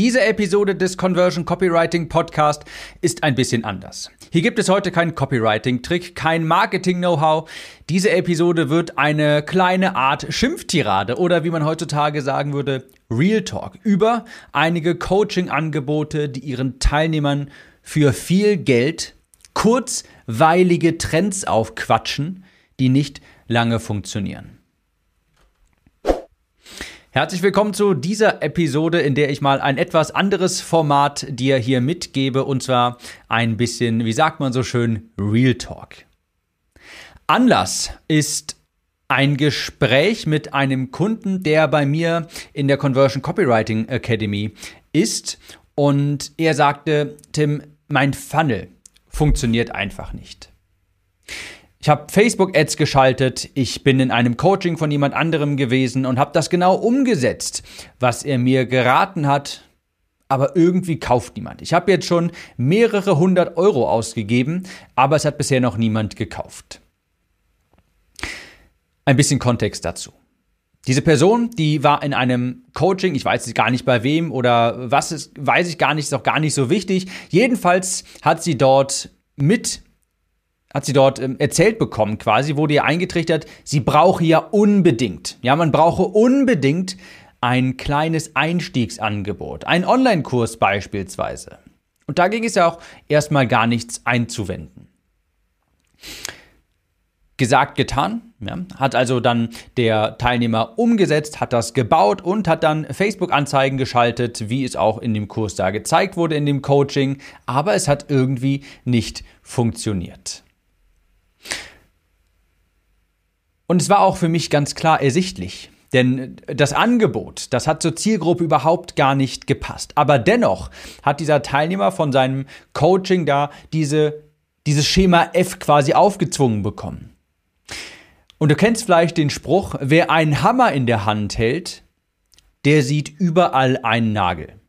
Diese Episode des Conversion Copywriting Podcast ist ein bisschen anders. Hier gibt es heute keinen Copywriting-Trick, kein Marketing-Know-how. Diese Episode wird eine kleine Art Schimpftirade oder wie man heutzutage sagen würde, Real Talk über einige Coaching-Angebote, die ihren Teilnehmern für viel Geld kurzweilige Trends aufquatschen, die nicht lange funktionieren. Herzlich willkommen zu dieser Episode, in der ich mal ein etwas anderes Format dir hier mitgebe und zwar ein bisschen, wie sagt man so schön, Real Talk. Anlass ist ein Gespräch mit einem Kunden, der bei mir in der Conversion Copywriting Academy ist und er sagte, Tim, mein Funnel funktioniert einfach nicht. Ich habe Facebook-Ads geschaltet, ich bin in einem Coaching von jemand anderem gewesen und habe das genau umgesetzt, was er mir geraten hat, aber irgendwie kauft niemand. Ich habe jetzt schon mehrere hundert Euro ausgegeben, aber es hat bisher noch niemand gekauft. Ein bisschen Kontext dazu. Diese Person, die war in einem Coaching, ich weiß gar nicht bei wem oder was ist, weiß ich gar nicht, ist auch gar nicht so wichtig. Jedenfalls hat sie dort mit hat sie dort ähm, erzählt bekommen, quasi, wurde ihr eingetrichtert, sie brauche ja unbedingt, ja, man brauche unbedingt ein kleines Einstiegsangebot, ein Online-Kurs beispielsweise. Und da ging es ja auch erstmal gar nichts einzuwenden. Gesagt, getan, ja, hat also dann der Teilnehmer umgesetzt, hat das gebaut und hat dann Facebook-Anzeigen geschaltet, wie es auch in dem Kurs da gezeigt wurde, in dem Coaching, aber es hat irgendwie nicht funktioniert. Und es war auch für mich ganz klar ersichtlich. Denn das Angebot, das hat zur Zielgruppe überhaupt gar nicht gepasst. Aber dennoch hat dieser Teilnehmer von seinem Coaching da diese, dieses Schema F quasi aufgezwungen bekommen. Und du kennst vielleicht den Spruch, wer einen Hammer in der Hand hält, der sieht überall einen Nagel.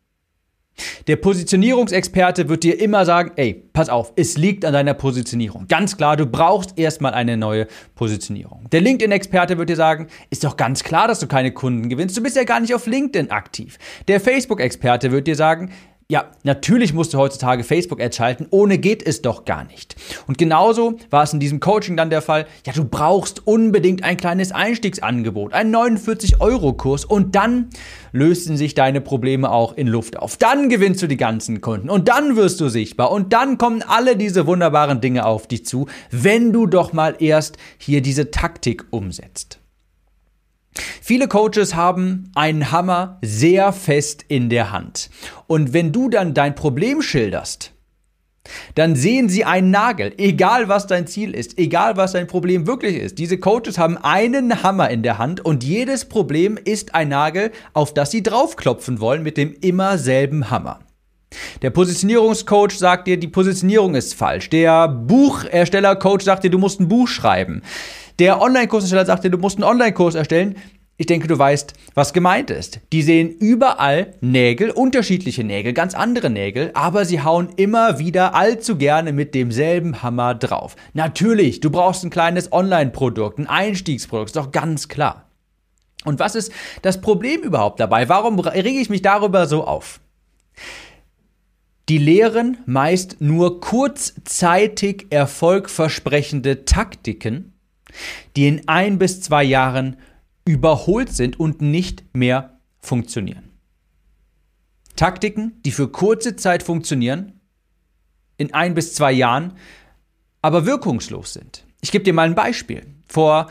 Der Positionierungsexperte wird dir immer sagen, ey, pass auf, es liegt an deiner Positionierung. Ganz klar, du brauchst erstmal eine neue Positionierung. Der LinkedIn-Experte wird dir sagen, ist doch ganz klar, dass du keine Kunden gewinnst. Du bist ja gar nicht auf LinkedIn aktiv. Der Facebook-Experte wird dir sagen, ja, natürlich musst du heutzutage Facebook-Ads schalten, ohne geht es doch gar nicht. Und genauso war es in diesem Coaching dann der Fall, ja, du brauchst unbedingt ein kleines Einstiegsangebot, einen 49-Euro-Kurs und dann lösen sich deine Probleme auch in Luft auf. Dann gewinnst du die ganzen Kunden und dann wirst du sichtbar und dann kommen alle diese wunderbaren Dinge auf dich zu, wenn du doch mal erst hier diese Taktik umsetzt. Viele Coaches haben einen Hammer sehr fest in der Hand. Und wenn du dann dein Problem schilderst, dann sehen sie einen Nagel, egal was dein Ziel ist, egal was dein Problem wirklich ist. Diese Coaches haben einen Hammer in der Hand und jedes Problem ist ein Nagel, auf das sie draufklopfen wollen mit dem immer selben Hammer. Der Positionierungscoach sagt dir, die Positionierung ist falsch. Der Buchersteller-Coach sagt dir, du musst ein Buch schreiben. Der Online-Kursersteller sagt dir, du musst einen Online-Kurs erstellen. Ich denke, du weißt, was gemeint ist. Die sehen überall Nägel, unterschiedliche Nägel, ganz andere Nägel, aber sie hauen immer wieder allzu gerne mit demselben Hammer drauf. Natürlich, du brauchst ein kleines Online-Produkt, ein Einstiegsprodukt, ist doch ganz klar. Und was ist das Problem überhaupt dabei? Warum rege ich mich darüber so auf? Die lehren meist nur kurzzeitig erfolgversprechende Taktiken, die in ein bis zwei Jahren überholt sind und nicht mehr funktionieren. Taktiken, die für kurze Zeit funktionieren, in ein bis zwei Jahren, aber wirkungslos sind. Ich gebe dir mal ein Beispiel. Vor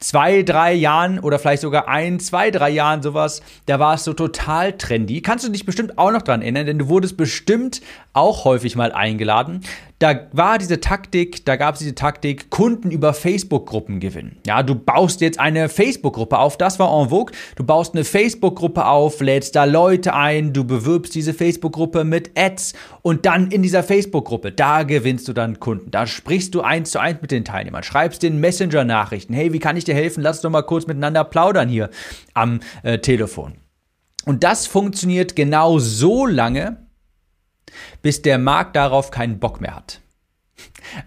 zwei, drei Jahren oder vielleicht sogar ein, zwei, drei Jahren sowas, da war es so total trendy. Kannst du dich bestimmt auch noch dran erinnern, denn du wurdest bestimmt auch häufig mal eingeladen. Da war diese Taktik, da gab es diese Taktik, Kunden über Facebook-Gruppen gewinnen. Ja, du baust jetzt eine Facebook-Gruppe auf, das war en vogue. Du baust eine Facebook-Gruppe auf, lädst da Leute ein, du bewirbst diese Facebook-Gruppe mit Ads und dann in dieser Facebook-Gruppe, da gewinnst du dann Kunden. Da sprichst du eins zu eins mit den Teilnehmern, schreibst den Messenger-Nachrichten. Hey, wie kann ich dir helfen? Lass doch mal kurz miteinander plaudern hier am äh, Telefon. Und das funktioniert genau so lange, bis der Markt darauf keinen Bock mehr hat.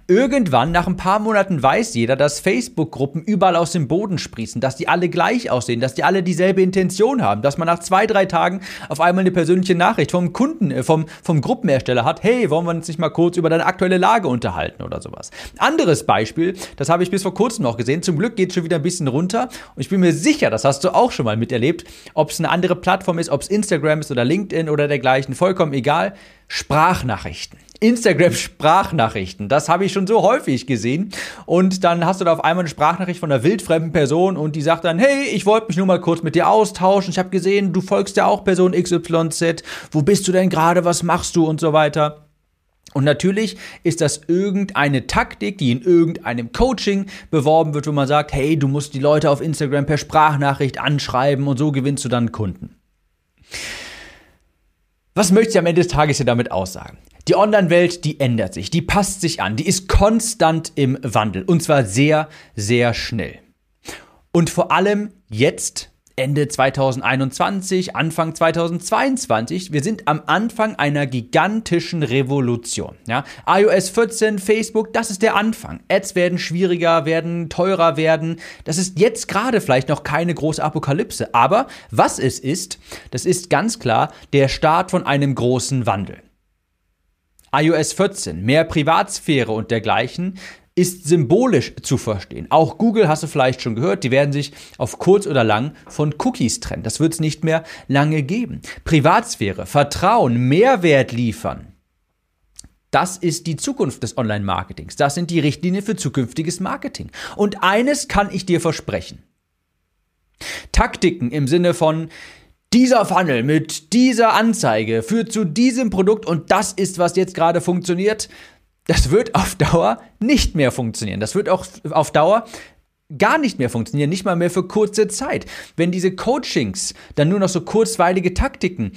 Irgendwann, nach ein paar Monaten, weiß jeder, dass Facebook-Gruppen überall aus dem Boden sprießen, dass die alle gleich aussehen, dass die alle dieselbe Intention haben, dass man nach zwei, drei Tagen auf einmal eine persönliche Nachricht vom Kunden, äh, vom, vom Gruppenhersteller hat, hey, wollen wir uns nicht mal kurz über deine aktuelle Lage unterhalten oder sowas. Anderes Beispiel, das habe ich bis vor kurzem noch gesehen, zum Glück geht es schon wieder ein bisschen runter und ich bin mir sicher, das hast du auch schon mal miterlebt, ob es eine andere Plattform ist, ob es Instagram ist oder LinkedIn oder dergleichen, vollkommen egal, Sprachnachrichten. Instagram-Sprachnachrichten. Das habe ich schon so häufig gesehen. Und dann hast du da auf einmal eine Sprachnachricht von einer wildfremden Person und die sagt dann, hey, ich wollte mich nur mal kurz mit dir austauschen. Ich habe gesehen, du folgst ja auch Person XYZ. Wo bist du denn gerade? Was machst du? Und so weiter. Und natürlich ist das irgendeine Taktik, die in irgendeinem Coaching beworben wird, wo man sagt, hey, du musst die Leute auf Instagram per Sprachnachricht anschreiben und so gewinnst du dann Kunden. Was möchte ich am Ende des Tages hier damit aussagen? Die Online-Welt, die ändert sich, die passt sich an, die ist konstant im Wandel und zwar sehr, sehr schnell. Und vor allem jetzt, Ende 2021, Anfang 2022, wir sind am Anfang einer gigantischen Revolution. Ja? iOS 14, Facebook, das ist der Anfang. Ads werden schwieriger, werden teurer werden. Das ist jetzt gerade vielleicht noch keine große Apokalypse. Aber was es ist, das ist ganz klar der Start von einem großen Wandel iOS 14, mehr Privatsphäre und dergleichen, ist symbolisch zu verstehen. Auch Google hast du vielleicht schon gehört, die werden sich auf kurz oder lang von Cookies trennen. Das wird es nicht mehr lange geben. Privatsphäre, Vertrauen, Mehrwert liefern. Das ist die Zukunft des Online-Marketings. Das sind die Richtlinien für zukünftiges Marketing. Und eines kann ich dir versprechen. Taktiken im Sinne von, dieser Funnel mit dieser Anzeige führt zu diesem Produkt und das ist, was jetzt gerade funktioniert. Das wird auf Dauer nicht mehr funktionieren. Das wird auch auf Dauer gar nicht mehr funktionieren, nicht mal mehr für kurze Zeit. Wenn diese Coachings dann nur noch so kurzweilige Taktiken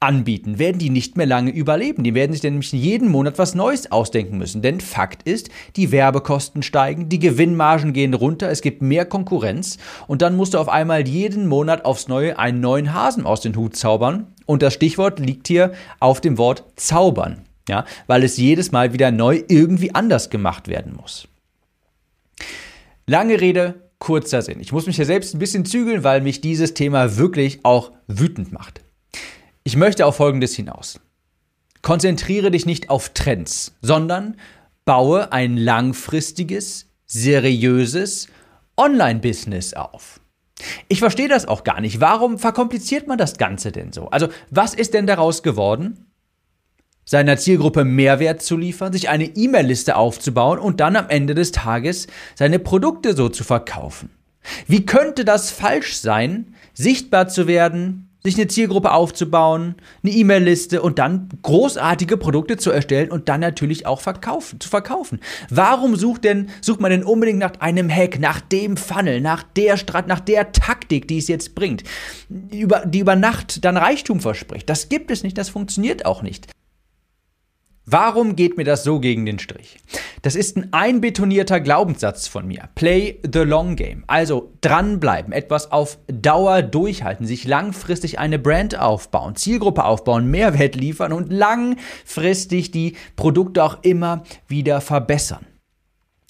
anbieten, werden die nicht mehr lange überleben. Die werden sich nämlich jeden Monat was Neues ausdenken müssen. Denn Fakt ist, die Werbekosten steigen, die Gewinnmargen gehen runter, es gibt mehr Konkurrenz und dann musst du auf einmal jeden Monat aufs Neue einen neuen Hasen aus den Hut zaubern. Und das Stichwort liegt hier auf dem Wort zaubern. Ja, weil es jedes Mal wieder neu irgendwie anders gemacht werden muss. Lange Rede, kurzer Sinn. Ich muss mich ja selbst ein bisschen zügeln, weil mich dieses Thema wirklich auch wütend macht. Ich möchte auf Folgendes hinaus. Konzentriere dich nicht auf Trends, sondern baue ein langfristiges, seriöses Online-Business auf. Ich verstehe das auch gar nicht. Warum verkompliziert man das Ganze denn so? Also, was ist denn daraus geworden? Seiner Zielgruppe Mehrwert zu liefern, sich eine E-Mail-Liste aufzubauen und dann am Ende des Tages seine Produkte so zu verkaufen. Wie könnte das falsch sein, sichtbar zu werden, sich eine Zielgruppe aufzubauen, eine E-Mail-Liste und dann großartige Produkte zu erstellen und dann natürlich auch verkaufen, zu verkaufen. Warum sucht denn, sucht man denn unbedingt nach einem Hack, nach dem Funnel, nach der Strat, nach der Taktik, die es jetzt bringt, die über Nacht dann Reichtum verspricht? Das gibt es nicht, das funktioniert auch nicht. Warum geht mir das so gegen den Strich? Das ist ein einbetonierter Glaubenssatz von mir. Play the long game. Also dranbleiben, etwas auf Dauer durchhalten, sich langfristig eine Brand aufbauen, Zielgruppe aufbauen, Mehrwert liefern und langfristig die Produkte auch immer wieder verbessern.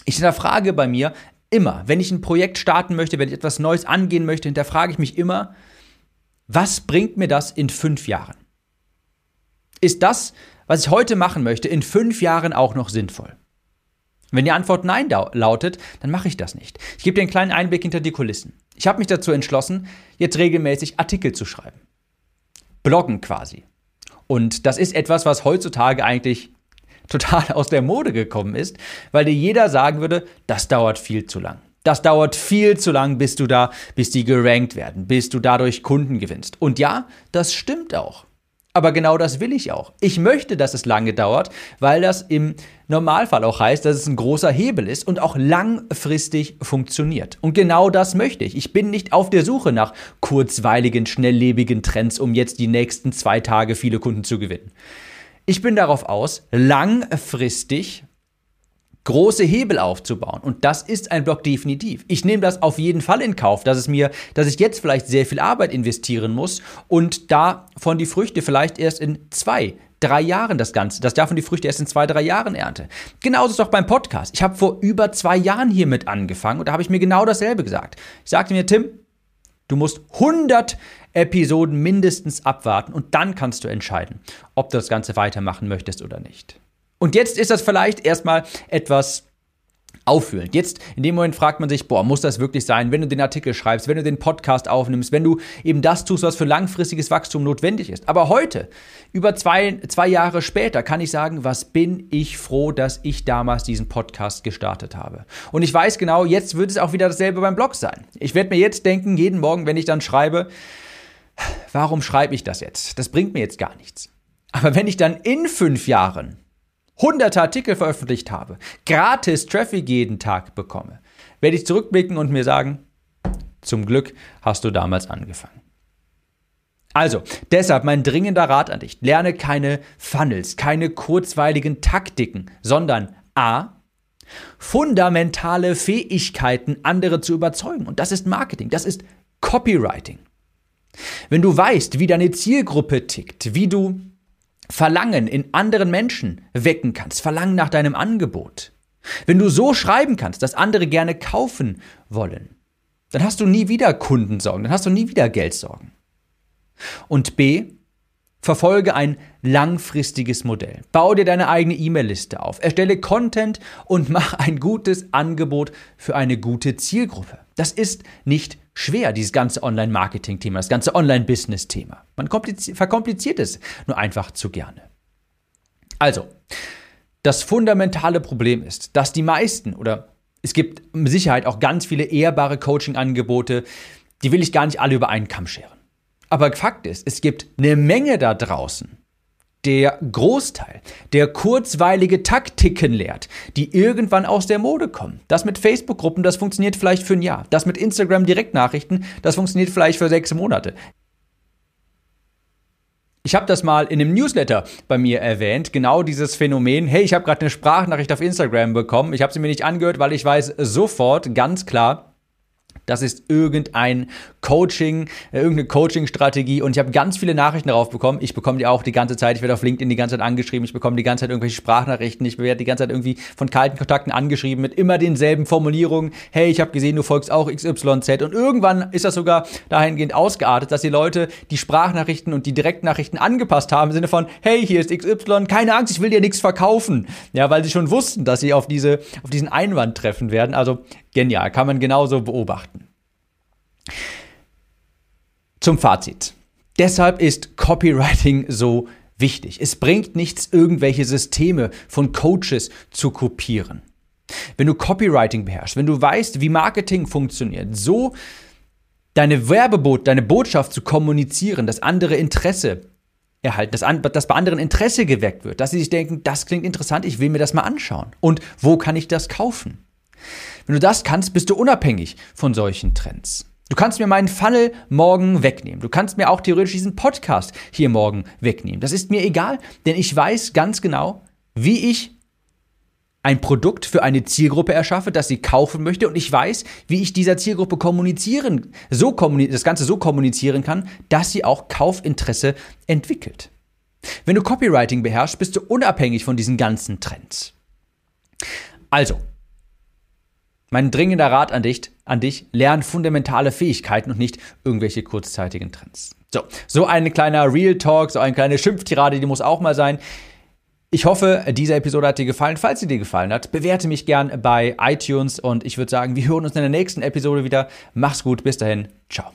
Ich hinterfrage bei mir immer, wenn ich ein Projekt starten möchte, wenn ich etwas Neues angehen möchte, hinterfrage ich mich immer, was bringt mir das in fünf Jahren? Ist das, was ich heute machen möchte, in fünf Jahren auch noch sinnvoll? Wenn die Antwort Nein lautet, dann mache ich das nicht. Ich gebe dir einen kleinen Einblick hinter die Kulissen. Ich habe mich dazu entschlossen, jetzt regelmäßig Artikel zu schreiben. Bloggen quasi. Und das ist etwas, was heutzutage eigentlich total aus der Mode gekommen ist, weil dir jeder sagen würde, das dauert viel zu lang. Das dauert viel zu lang, bis du da, bis die gerankt werden, bis du dadurch Kunden gewinnst. Und ja, das stimmt auch. Aber genau das will ich auch. Ich möchte, dass es lange dauert, weil das im Normalfall auch heißt, dass es ein großer Hebel ist und auch langfristig funktioniert. Und genau das möchte ich. Ich bin nicht auf der Suche nach kurzweiligen, schnelllebigen Trends, um jetzt die nächsten zwei Tage viele Kunden zu gewinnen. Ich bin darauf aus, langfristig große Hebel aufzubauen. Und das ist ein Blog definitiv. Ich nehme das auf jeden Fall in Kauf, dass es mir, dass ich jetzt vielleicht sehr viel Arbeit investieren muss und davon die Früchte vielleicht erst in zwei drei Jahren das Ganze, dass davon die Früchte erst in zwei, drei Jahren ernte. Genauso ist es auch beim Podcast. Ich habe vor über zwei Jahren hiermit angefangen und da habe ich mir genau dasselbe gesagt. Ich sagte mir, Tim, du musst 100 Episoden mindestens abwarten und dann kannst du entscheiden, ob du das Ganze weitermachen möchtest oder nicht. Und jetzt ist das vielleicht erstmal etwas auffühlend. Jetzt in dem Moment fragt man sich, boah, muss das wirklich sein, wenn du den Artikel schreibst, wenn du den Podcast aufnimmst, wenn du eben das tust, was für langfristiges Wachstum notwendig ist. Aber heute, über zwei, zwei Jahre später, kann ich sagen, was bin ich froh, dass ich damals diesen Podcast gestartet habe. Und ich weiß genau, jetzt wird es auch wieder dasselbe beim Blog sein. Ich werde mir jetzt denken, jeden Morgen, wenn ich dann schreibe, warum schreibe ich das jetzt? Das bringt mir jetzt gar nichts. Aber wenn ich dann in fünf Jahren hunderte Artikel veröffentlicht habe, gratis Traffic jeden Tag bekomme, werde ich zurückblicken und mir sagen, zum Glück hast du damals angefangen. Also, deshalb mein dringender Rat an dich. Lerne keine Funnels, keine kurzweiligen Taktiken, sondern A, fundamentale Fähigkeiten, andere zu überzeugen. Und das ist Marketing, das ist Copywriting. Wenn du weißt, wie deine Zielgruppe tickt, wie du Verlangen in anderen Menschen wecken kannst, Verlangen nach deinem Angebot, wenn du so schreiben kannst, dass andere gerne kaufen wollen, dann hast du nie wieder Kundensorgen, dann hast du nie wieder Geldsorgen. Und B, verfolge ein langfristiges Modell. Bau dir deine eigene E-Mail-Liste auf, erstelle Content und mach ein gutes Angebot für eine gute Zielgruppe. Das ist nicht schwer, dieses ganze Online-Marketing-Thema, das ganze Online-Business-Thema. Man verkompliziert es nur einfach zu gerne. Also, das fundamentale Problem ist, dass die meisten oder es gibt mit Sicherheit auch ganz viele ehrbare Coaching-Angebote, die will ich gar nicht alle über einen Kamm scheren. Aber Fakt ist, es gibt eine Menge da draußen, der Großteil, der kurzweilige Taktiken lehrt, die irgendwann aus der Mode kommen. Das mit Facebook-Gruppen, das funktioniert vielleicht für ein Jahr. Das mit Instagram-Direktnachrichten, das funktioniert vielleicht für sechs Monate. Ich habe das mal in einem Newsletter bei mir erwähnt, genau dieses Phänomen, hey, ich habe gerade eine Sprachnachricht auf Instagram bekommen, ich habe sie mir nicht angehört, weil ich weiß sofort ganz klar, das ist irgendein Coaching, äh, irgendeine Coaching-Strategie und ich habe ganz viele Nachrichten darauf bekommen. Ich bekomme die auch die ganze Zeit. Ich werde auf LinkedIn die ganze Zeit angeschrieben. Ich bekomme die ganze Zeit irgendwelche Sprachnachrichten. Ich werde die ganze Zeit irgendwie von kalten Kontakten angeschrieben mit immer denselben Formulierungen. Hey, ich habe gesehen, du folgst auch XYZ. Und irgendwann ist das sogar dahingehend ausgeartet, dass die Leute die Sprachnachrichten und die Direktnachrichten angepasst haben im Sinne von, hey, hier ist XY, keine Angst, ich will dir nichts verkaufen. Ja, weil sie schon wussten, dass sie auf diese, auf diesen Einwand treffen werden. Also genial, kann man genauso beobachten. Zum Fazit. Deshalb ist Copywriting so wichtig. Es bringt nichts, irgendwelche Systeme von Coaches zu kopieren. Wenn du Copywriting beherrschst, wenn du weißt, wie Marketing funktioniert, so deine Werbebot, deine Botschaft zu kommunizieren, dass andere Interesse erhalten, dass, an, dass bei anderen Interesse geweckt wird, dass sie sich denken, das klingt interessant, ich will mir das mal anschauen. Und wo kann ich das kaufen? Wenn du das kannst, bist du unabhängig von solchen Trends. Du kannst mir meinen Funnel morgen wegnehmen. Du kannst mir auch theoretisch diesen Podcast hier morgen wegnehmen. Das ist mir egal, denn ich weiß ganz genau, wie ich ein Produkt für eine Zielgruppe erschaffe, das sie kaufen möchte und ich weiß, wie ich dieser Zielgruppe kommunizieren, so kommuni das Ganze so kommunizieren kann, dass sie auch Kaufinteresse entwickelt. Wenn du Copywriting beherrschst, bist du unabhängig von diesen ganzen Trends. Also, mein dringender Rat an dich, an dich, lern fundamentale Fähigkeiten und nicht irgendwelche kurzzeitigen Trends. So, so ein kleiner Real Talk, so eine kleine Schimpftirade, die muss auch mal sein. Ich hoffe, diese Episode hat dir gefallen. Falls sie dir gefallen hat, bewerte mich gern bei iTunes und ich würde sagen, wir hören uns in der nächsten Episode wieder. Mach's gut, bis dahin, ciao.